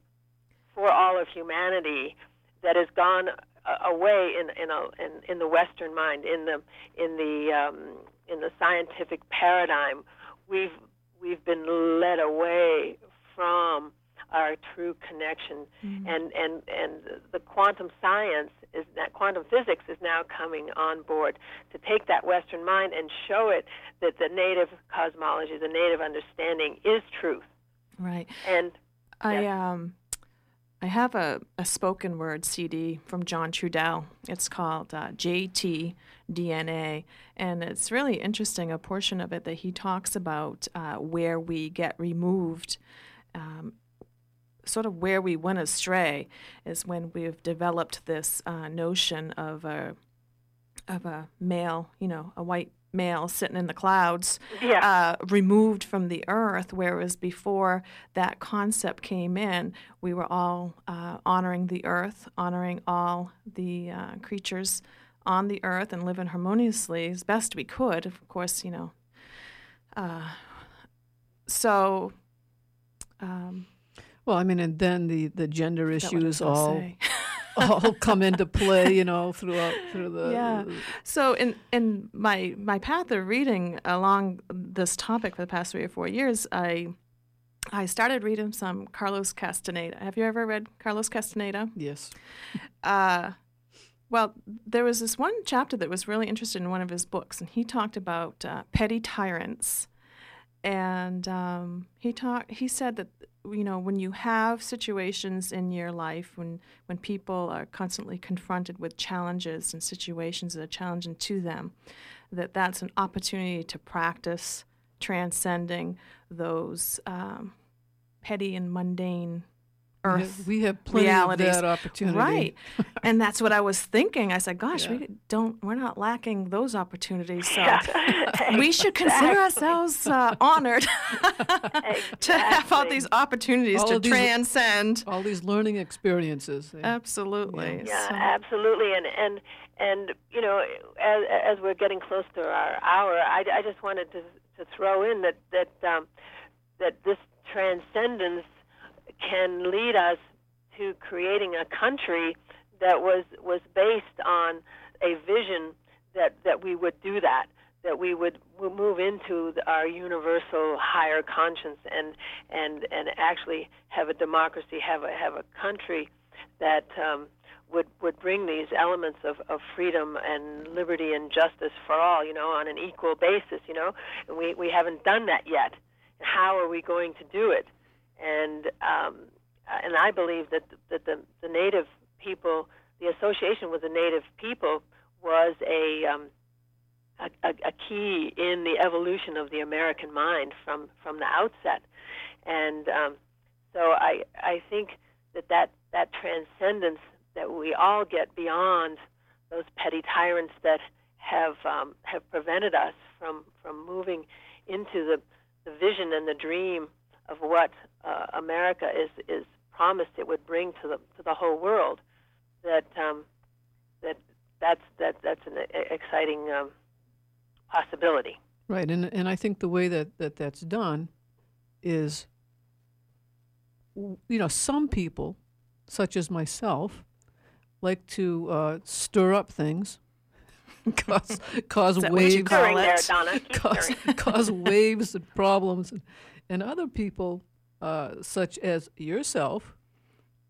for all of humanity that has gone away in in a in, in the Western mind, in the in the um, in the scientific paradigm, we've we've been led away from our true connection, Mm-hmm. and and and the quantum science is that quantum physics is now coming on board to take that Western mind and show it that the native cosmology, the native understanding, is truth. Right. And I um I have a, a spoken word CD from John Trudell. It's called uh, JT DNA, and it's really interesting. A portion of it that he talks about uh, where we get removed, um, sort of where we went astray, is when we've developed this uh, notion of a of a male, you know, a white male sitting in the clouds yeah, uh, removed from the earth, whereas before that concept came in, we were all uh, honoring the earth, honoring all the uh, creatures on the earth, and living harmoniously as best we could. Of course, you know. Uh, so, um, Well, I mean, and then the, the gender forgot what I was issues all all come into play, you know, throughout through the Yeah. So in in my my path of reading along this topic for the past three or four years, I I started reading some Carlos Castaneda. Have you ever read Carlos Castaneda? yes. Uh, well, there was this one chapter that was really interested in one of his books, and he talked about uh, petty tyrants. And um, he talked. He said that you know when you have situations in your life when when people are constantly confronted with challenges and situations that are challenging to them, that that's an opportunity to practice transcending those um, petty and mundane earth have, we have plenty realities. of that opportunity. Right. and that's what I was thinking. I said, gosh, Yeah. we don't we're not lacking those opportunities. So Yeah, we should consider ourselves uh, honored to have all these opportunities All to these- transcend. All these learning experiences. Absolutely. Yeah, So- absolutely. And and and you know, as as we're getting close to our hour, I, I just wanted to to throw in that that um, that this transcendence can lead us to creating a country that was was based on a vision that that we would do that that we would move into our universal higher conscience and and and actually have a democracy have a have a country that um, would would bring these elements of, of freedom and liberty and justice for all you know on an equal basis you know? And we we haven't done that yet. How are we going to do it and um, and I believe that that the, the native people the association with the native people was a um, a, a, a key in the evolution of the American mind from from the outset, and um, so I I think that that that transcendence that we all get beyond those petty tyrants that have um, have prevented us from from moving into the the vision and the dream of what uh, America is is promised it would bring to the to the whole world. That um, that that's that that's an exciting um, possibility. Right, and and I think the way that, that that's done is, you know, some people, such as myself, like to uh, stir up things, cause cause Is that what you waves, call there, it? Donna. Keep cause cause waves and problems, and, and other people, uh, such as yourself,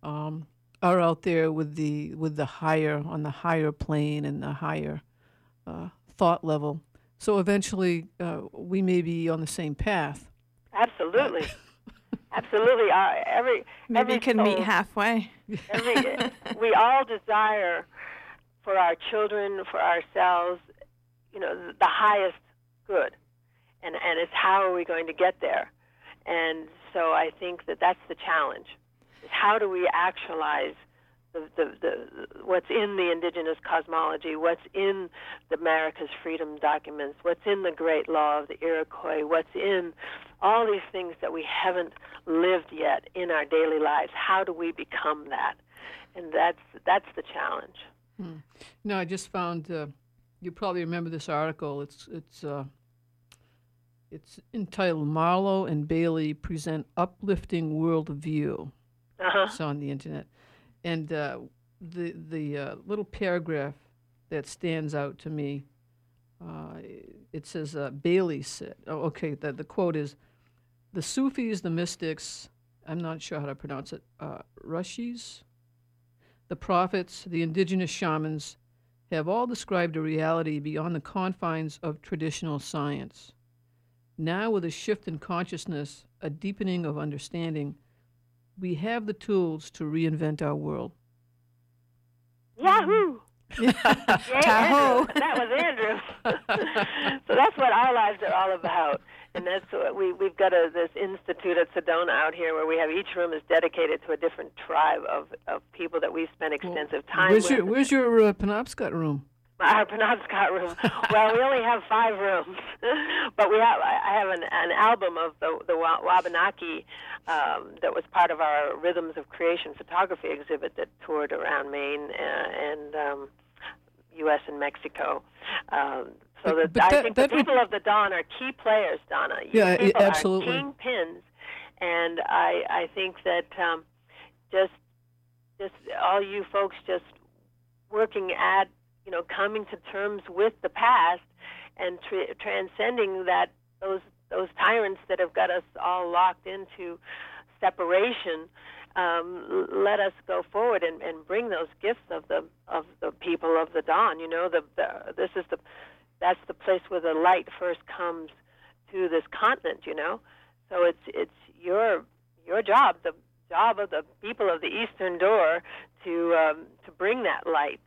um, are out there with the with the higher on the higher plane and the higher uh, thought level. So eventually, uh, we may be on the same path. Absolutely, absolutely. Uh, every Maybe every you can meet halfway. every, we all desire for our children, for ourselves, you know, the highest good, and and it's how are we going to get there? And so I think that that's the challenge: is how do we actualize the, the, the what's in the indigenous cosmology, what's in the America's freedom documents, what's in the Great Law of the Iroquois, what's in all these things that we haven't lived yet in our daily lives. How do we become that? And that's that's the challenge. No, I just found. Uh, you probably remember this article. It's it's uh, it's entitled "Marlowe and Bailey present uplifting worldview." Uh-huh. It's on the internet, and uh, the the uh, little paragraph that stands out to me uh, it says uh, Bailey said. Oh, okay. The the quote is, "The Sufis, the mystics. I'm not sure how to pronounce it. Uh, the prophets, the indigenous shamans, have all described a reality beyond the confines of traditional science. Now, with a shift in consciousness, a deepening of understanding, we have the tools to reinvent our world." Yahoo! Yay, Tahoe. Andrew. That was Andrew. so that's what our lives are all about. And that's what we we've got a, this institute at Sedona out here where we have each room is dedicated to a different tribe of, of people that we've spent extensive time Where's with. your Where's your uh, Penobscot room? Our Penobscot room. well, we only have five rooms, but we have. I have an, an album of the the Wabanaki um, that was part of our Rhythms of Creation photography exhibit that toured around Maine uh, and um, U.S. and Mexico. Um, so that, I think that the would- people of the dawn are key players, Donna. Yeah, people absolutely. are kingpins, and I I think that um, just just all you folks just working at you know coming to terms with the past and tra- transcending that those those tyrants that have got us all locked into separation um, let us go forward and, and bring those gifts of the of the people of the dawn you know the, the this is the that's the place where the light first comes to this continent you know? So it's it's your your job the job of the people of the eastern door to um, to bring that light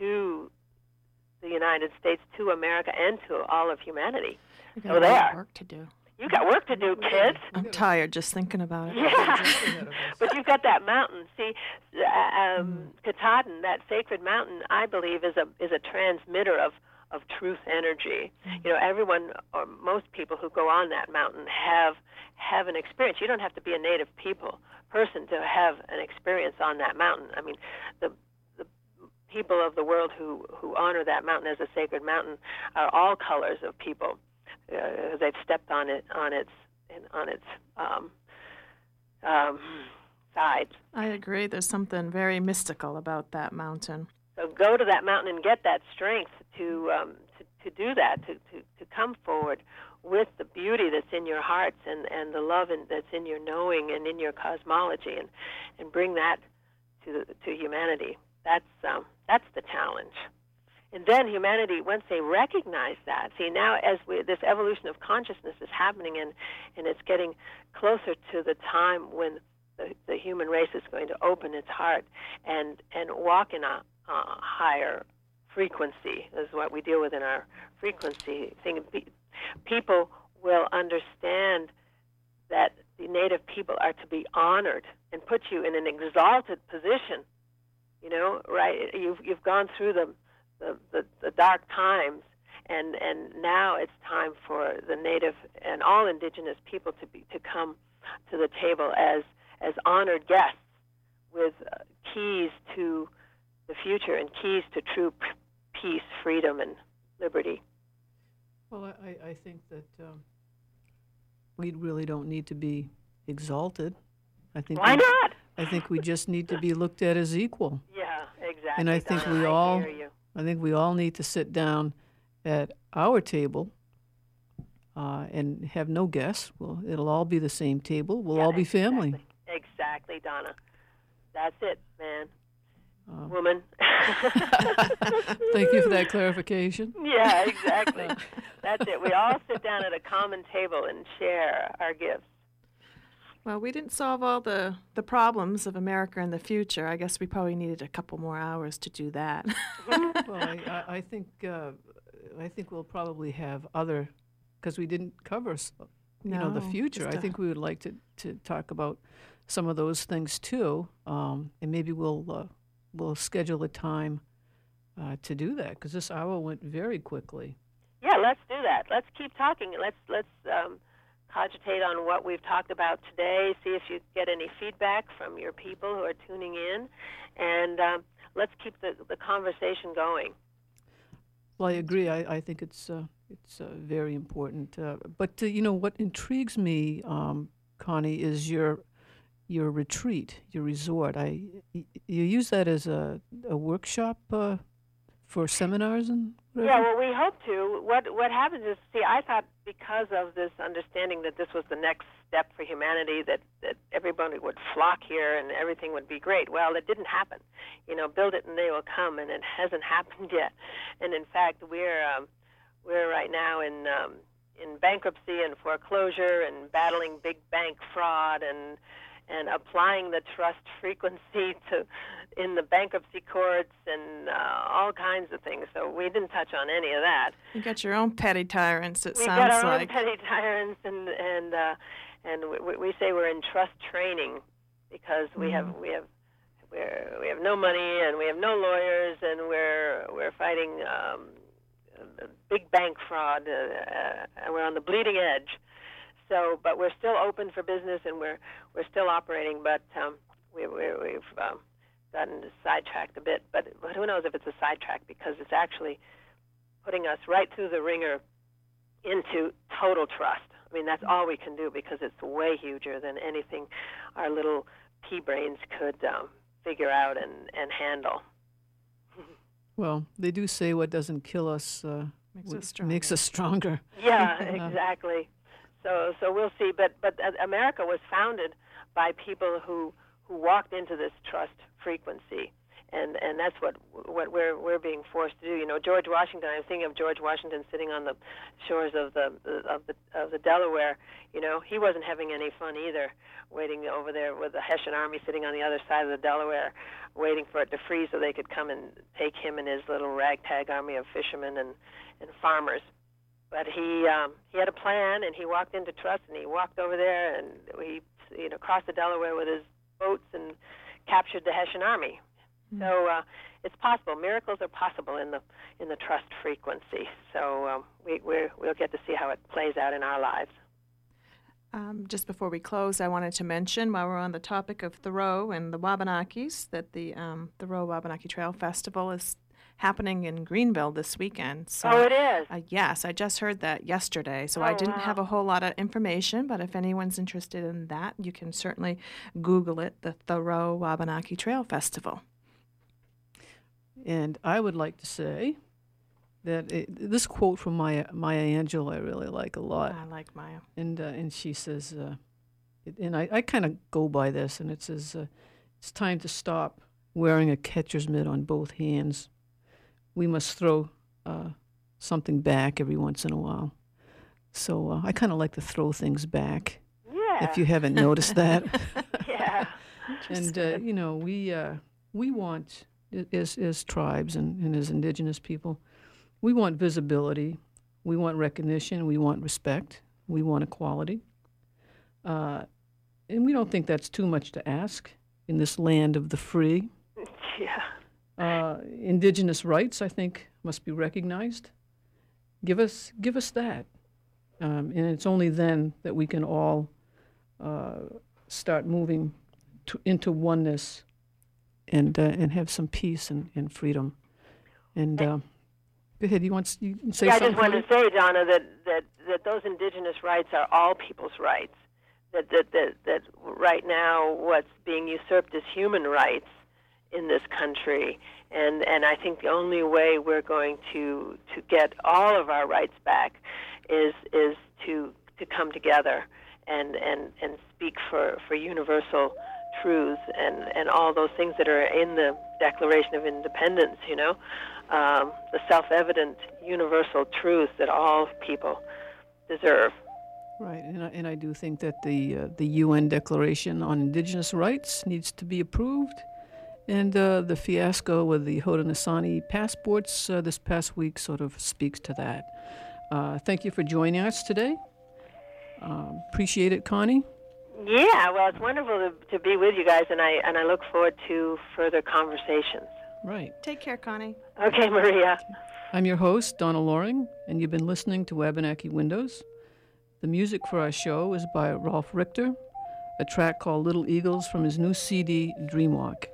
to the United States, to America, and to all of humanity. We So got a lot there. of work to do. You got work to do, kids. I'm tired just thinking about it. Yeah, but you've got that mountain. See, uh, um, Katahdin, that sacred mountain, I believe, is a is a transmitter of of truth energy. You know, everyone or most people who go on that mountain have have an experience. You don't have to be a native people person to have an experience on that mountain. I mean, the the people of the world who who honor that mountain as a sacred mountain are all colors of people. Uh, they've stepped on it on its on its um, um, sides. I agree. There's something very mystical about that mountain. So go to that mountain and get that strength to um, to, to do that, to, to, to come forward with the beauty that's in your hearts and, and the love in, that's in your knowing and in your cosmology, and, and bring that to to humanity. That's um, that's the challenge. And then humanity, once they recognize that, see now as we, this evolution of consciousness is happening, and and it's getting closer to the time when the, the human race is going to open its heart and and walk in a uh, higher frequency is what we deal with in our frequency thing. People will understand that the native people are to be honored and put you in an exalted position. You know, right? You've you've gone through the the, the, the dark times, and and now it's time for the native and all indigenous people to be to come to the table as as honored guests with uh, keys to the future and keys to true p- peace, freedom, and liberty. Well, I, I- I think that um, we really don't need to be exalted. I think Why not? I think we just need to be looked at as equal. Yeah, exactly. And I think Donna, we all-. I think we all need to sit down at our table uh, and have no guests. Well, it'll all be the same table. We'll Yeah, all be family. Exactly. Exactly, Donna. That's it, man. Um, Woman. Thank you for that clarification. Yeah, exactly. That's it. We all sit down at a common table and share our gifts. Well, we didn't solve all the, the problems of America in the future. I guess we probably needed a couple more hours to do that. well, I, I, I think uh, I think we'll probably have other because we didn't cover s- you know the future. just I a- think we would like to, to talk about some of those things too, um, and maybe we'll uh, we'll schedule a time uh, to do that because this hour went very quickly. Yeah, let's do that. Let's keep talking. Let's let's um, cogitate on what we've talked about today. See if you get any feedback from your people who are tuning in, and um, let's keep the the conversation going. Well, I agree. I, I think it's uh, it's uh, very important. Uh, but uh, you know what intrigues me, um, Connie, is your your retreat, your resort. I you use that as a a workshop uh, for seminars and Yeah, well, we hope to. What what happens is, see, I thought because of this understanding that this was the next step for humanity, that that everybody would flock here and everything would be great. Well, it didn't happen. You know, build it and they will come, and it hasn't happened yet. And in fact, we're um, we're right now in um, in bankruptcy and foreclosure and battling big bank fraud and and applying the trust frequency to in the bankruptcy courts and uh, all kinds of things. So we didn't touch on any of that. You got your own petty tyrants. It we sounds got our like. own petty tyrants, and and uh, and we, we say we're in trust training because we have we have we're, we have no money and we have no lawyers and we're we're fighting um, big bank fraud uh, uh, and we're on the bleeding edge. So, but we're still open for business and we're we're still operating, but um, we, we, we've um, gotten sidetracked a bit. But, but who knows if it's a sidetrack because it's actually putting us right through the ringer into total trust. I mean, that's all we can do because it's way huger than anything our little pea brains could um, figure out and, and handle. Well, they do say what doesn't kill us uh, Makes us stronger. makes us stronger. Yeah, Yeah. exactly. So so we'll see. But but uh, America was founded by people who who walked into this trust frequency, and and that's what what we're we're being forced to do. You know, George Washington. I was thinking of George Washington sitting on the shores of the of the of the Delaware. You know, he wasn't having any fun either, waiting over there with the Hessian army sitting on the other side of the Delaware, waiting for it to freeze so they could come and take him and his little ragtag army of fishermen and and farmers but he um, he had a plan and he walked into trust and he walked over there and he you know crossed the Delaware with his boats and captured the Hessian army. So uh, it's possible. Miracles are possible in the in the trust frequency. So um, we we're, we'll get to see how it plays out in our lives. Um, just before we close, I wanted to mention, while we're on the topic of Thoreau and the Wabanakis, that the um, Thoreau Wabanaki Trail Festival is happening in Greenville this weekend. So, oh, it is. uh, yes, I just heard that yesterday. So Oh, I didn't wow. have a whole lot of information, but if anyone's interested in that, you can certainly Google it, the Thoreau Wabanaki Trail Festival. And I would like to say that it, this quote from Maya, Maya Angelou I really like a lot. I like Maya. and uh, and she says, uh, it, and I, I kind of go by this, and it says, uh, it's time to stop wearing a catcher's mitt on both hands. We must throw uh, something back every once in a while. So uh, I kind of like to throw things back. Yeah. If you haven't noticed that, yeah. and uh, you know we uh, we want as as tribes and, and as indigenous people, we want visibility, we want recognition, we want respect, we want equality, uh, and we don't think that's too much to ask in this land of the free. Yeah. Uh, indigenous rights, I think, must be recognized. Give us give us that, um, and it's only then that we can all uh, start moving to, into oneness and uh, and have some peace and, and freedom. And uh, go ahead. You want you can say yeah, I just wanted to say, Donna, that, that, that those indigenous rights are all people's rights. That, that, that, that right now what's being usurped is human rights in this country. And, and I think the only way we're going to, to get all of our rights back is, is to, to come together and, and, and speak for, for universal truths and, and all those things that are in the Declaration of Independence, you know, um, the self-evident universal truths that all people deserve. Right, and I, and I do think that the uh, the UN Declaration on Indigenous Rights needs to be approved, and uh, the fiasco with the Haudenosaunee passports uh, this past week sort of speaks to that. Uh, thank you for joining us today. Um, appreciate it, Connie. Yeah, well, it's wonderful to, to be with you guys, and I and I look forward to further conversations. Right, Take care, Connie. Okay, Maria. I'm your host Donna Loring, and you've been listening to Wabanaki Windows. The music for our show is by Rolf Richter, a track called Little Eagles from his new CD, Dreamwalk.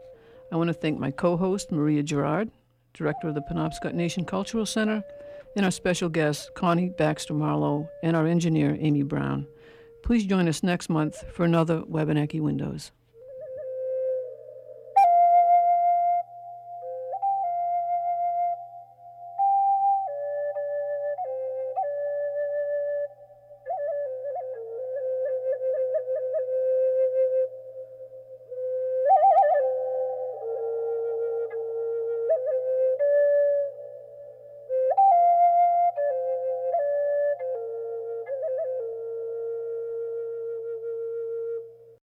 I want to thank my co host, Maria Girouard, director of the Penobscot Nation Cultural Center, and our special guest, Connie Baxter Marlowe, and our engineer, Amy Brown. Please join us next month for another Wabanaki Windows.